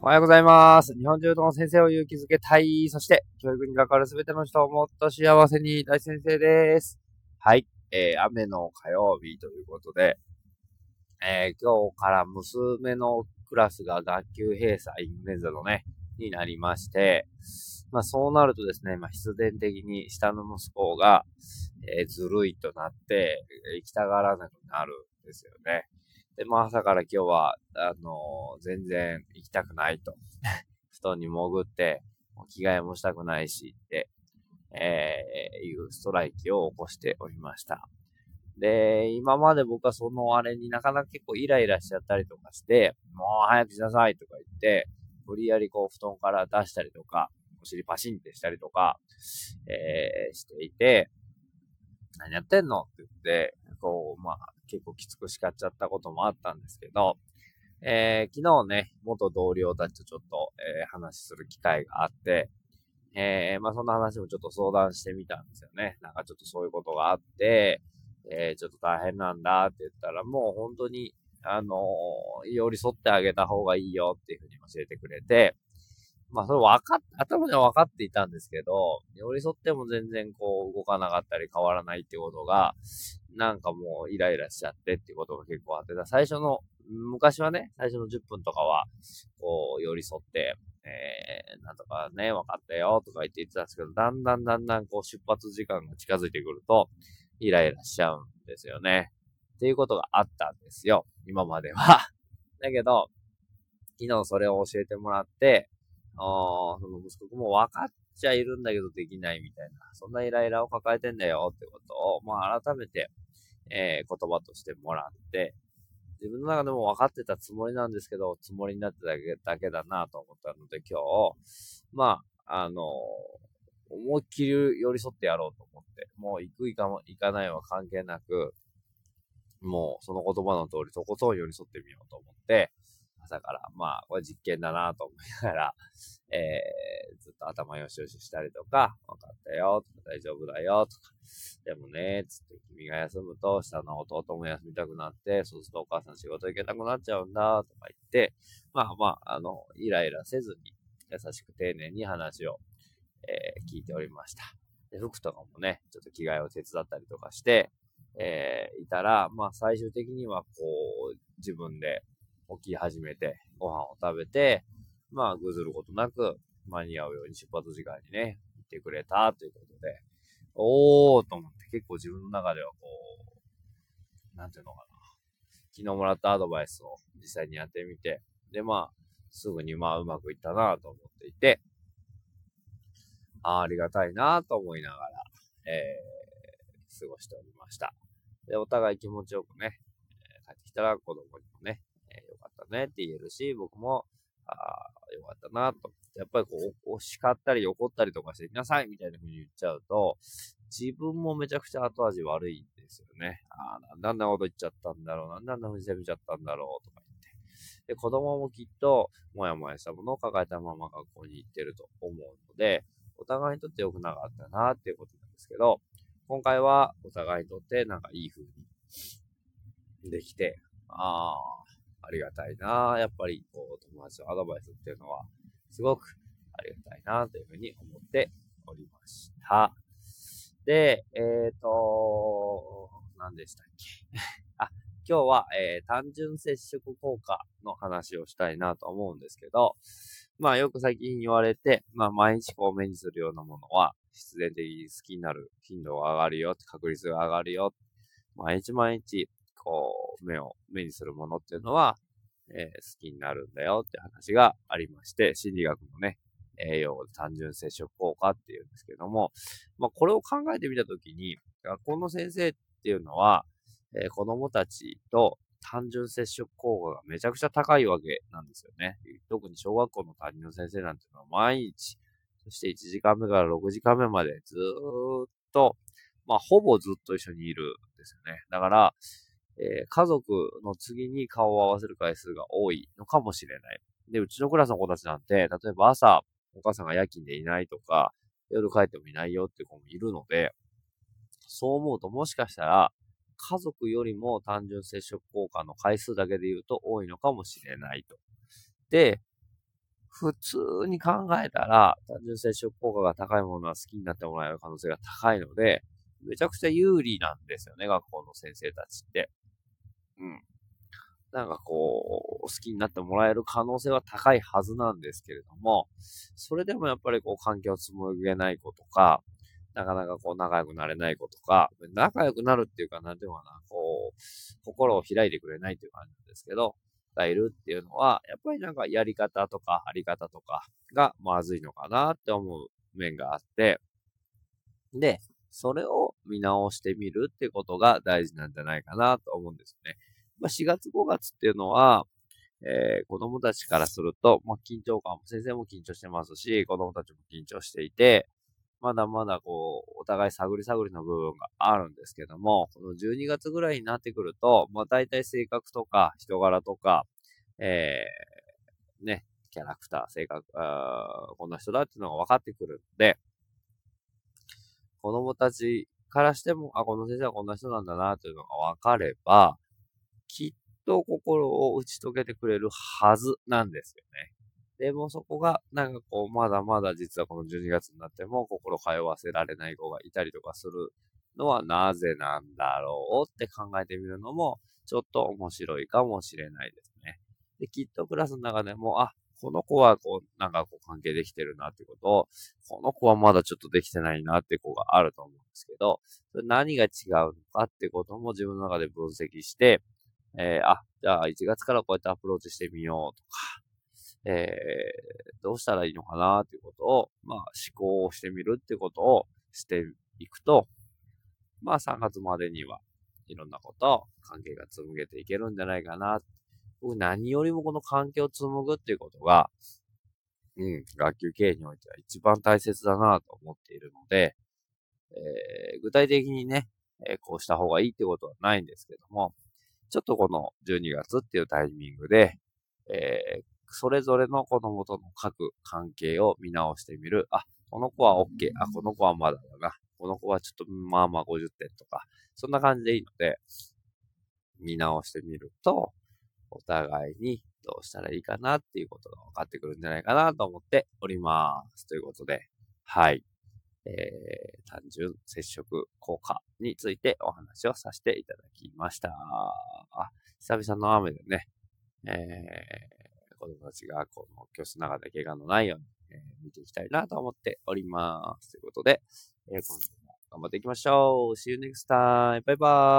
おはようございます。日本中の先生を勇気づけたい。そして、教育に関わるすべての人をもっと幸せに大先生です。はい。えー、雨の火曜日ということで、えー、今日から娘のクラスが学級閉鎖、インフルエンザのね、になりまして、まあそうなるとですね、まあ必然的に下の息子が、えー、ずるいとなって、行きたがらなくなるんですよね。で、まあ朝から今日は、あのー、全然行きたくないと。布団に潜って、着替えもしたくないしって、えー、いうストライキを起こしておりました。で、今まで僕はそのあれになかなか結構イライラしちゃったりとかして、もう早くしなさいとか言って、無理やりこう布団から出したりとか、お尻パシンってしたりとか、えー、していて、何やってんの？って言って、こう、まあ、結構きつく叱っちゃったこともあったんですけど、えー、昨日ね、元同僚たちとちょっと、えー、話する機会があって、えー、まあそんな話もちょっと相談してみたんですよね。なんかちょっとそういうことがあって、え、ちょっと大変なんだって言ったら、もう本当に、あの、寄り添ってあげた方がいいよっていうふうに教えてくれて、まあそれ分かっ、頭では分かっていたんですけど、寄り添っても全然こう動かなかったり変わらないってことが、なんかもうイライラしちゃってっていうことが結構あって、最初の、昔はね、最初の10分とかは、こう寄り添って、えー、なんとかね、分かったよとか言って言ってたんですけど、だんだんだんだんこう出発時間が近づいてくると、イライラしちゃうんですよね。っていうことがあったんですよ。今までは。だけど、昨日それを教えてもらって、ああその息子も分かっちゃいるんだけどできないみたいな、そんなイライラを抱えてんだよってことを、まあ改めて、えー、言葉としてもらって、自分の中でも分かってたつもりなんですけど、つもりになってただけだけだなと思ったので今日、まあ、あの思いっきり寄り添ってやろうと思って、もう行く行か行かないは関係なく、もうその言葉の通りとことん寄り添ってみようと思って、朝から、まあ、これ実験だなと思いながら、えー、ずっと頭よしよししたりとか、分かったよ、とか大丈夫だよ、とか、でもね、つって君が休むと、下の弟も休みたくなって、そうするとお母さん仕事行けなくなっちゃうんだ、とか言って、まあまあ、あの、イライラせずに、優しく丁寧に話を、えー、聞いておりました。で、服とかもね、ちょっと着替えを手伝ったりとかして、えー、いたら、まあ最終的にはこう、自分で起き始めて、ご飯を食べて、まあ、ぐずることなく、間に合うように出発時間にね、行ってくれたということで、おーと思って結構自分の中ではこう、なんていうのかな。昨日もらったアドバイスを実際にやってみて、で、まあ、すぐにまあうまくいったなと思っていて、あありがたいなと思いながら、えー、過ごしておりました。で、お互い気持ちよくね、帰ってきたら子供にもね、ねって言えるし、僕も、ああ、よかったなと。やっぱりこう、お叱ったり怒ったりとかしてき、なさいみたいな風に言っちゃうと、自分もめちゃくちゃ後味悪いんですよね。ああ、なんであんなこと言っちゃったんだろう、なんであんな風に責めちゃったんだろう、とか言って。で、子供もきっと、もやもやしたものを抱えたまま学校に行ってると思うので、お互いにとって良くなかったなっていうことなんですけど、今回はお互いにとってなんかいい風にできて、ああ、ありがたいなやっぱり、こう、友達のアドバイスっていうのは、すごくありがたいなというふうに思っておりました。で、えっ、ー、と、何でしたっけ？あ、今日は、えー、単純接触効果の話をしたいなと思うんですけど、まあよく最近言われて、まあ毎日こう目にするようなものは必然的に好きになる頻度が上がるよ、確率が上がるよ。毎日毎日こう、目を、目にするものっていうのは、えー、好きになるんだよって話がありまして、心理学のね、栄養単純接触効果っていうんですけども、まあ、これを考えてみたときに、学校の先生っていうのは、えー、子供たちと単純接触効果がめちゃくちゃ高いわけなんですよね。特に小学校の担任の先生なんていうのは毎日、そして1時間目から6時間目までずっと、まあ、ほぼずっと一緒にいるんですよね。だから、えー、家族の次に顔を合わせる回数が多いのかもしれない。で、うちのクラスの子たちなんて、例えば朝、お母さんが夜勤でいないとか、夜帰ってもいないよって子もいるので、そう思うともしかしたら、家族よりも単純接触効果の回数だけで言うと多いのかもしれないと。で、普通に考えたら、単純接触効果が高いものは好きになってもらえる可能性が高いので、めちゃくちゃ有利なんですよね、学校の先生たちって。なんかこう、好きになってもらえる可能性は高いはずなんですけれども、それでもやっぱりこう環境を紡げない子とか、なかなかこう仲良くなれない子とか、仲良くなるっていうか、なんていうかな、こう、心を開いてくれないっていう感じなんですけど、がいるっていうのは、やっぱりなんかやり方とかあり方とかがまずいのかなって思う面があって、で、それを見直してみるってことが大事なんじゃないかなと思うんですよね。まあ、4月5月っていうのは、えー、子供たちからすると、まあ、緊張感も、先生も緊張してますし、子供たちも緊張していて、まだまだこう、お互い探り探りの部分があるんですけども、この12月ぐらいになってくると、まあ大体性格とか人柄とか、えー、ね、キャラクター、性格、あこんな人だっていうのが分かってくるんで、子供たちからしても、あ、この先生はこんな人なんだなというのが分かれば、きっと心を打ち解けてくれるはずなんですよね。でもそこが、なんかこう、まだまだ実はこの12月になっても心通わせられない子がいたりとかするのはなぜなんだろうって考えてみるのも、ちょっと面白いかもしれないですね。で、きっとクラスの中でも、あ、この子はこう、なんかこう関係できてるなってことを、この子はまだちょっとできてないなって子があると思うんですけど、何が違うのかってことも自分の中で分析して、えー、あ、じゃあ1月からこうやってアプローチしてみようとか、えー、どうしたらいいのかなっていうことを、まあ、思考をしてみるっていうことをしていくと、まあ、3月までにはいろんなことを関係が紡げていけるんじゃないかな。僕何よりもこの関係を紡ぐっていうことが、うん、学級経営においては一番大切だなと思っているので、えー、具体的にね、えー、こうした方がいいってことはないんですけども、ちょっとこの12月っていうタイミングで、えー、それぞれの子供との各関係を見直してみる。あ、この子は OK。あ、この子はまだだな。この子はちょっとまあまあ50点とか、そんな感じでいいので、見直してみると、お互いにどうしたらいいかなっていうことが分かってくるんじゃないかなと思っております。ということで、はい。えー、単純接触効果についてお話をさせていただきました。あ、久々の雨でね、えー、子供たちがこの教室の中で怪我のないように、えー、見ていきたいなと思っております。ということで、えー、今度も頑張っていきましょう。See you next time. バイバーイ。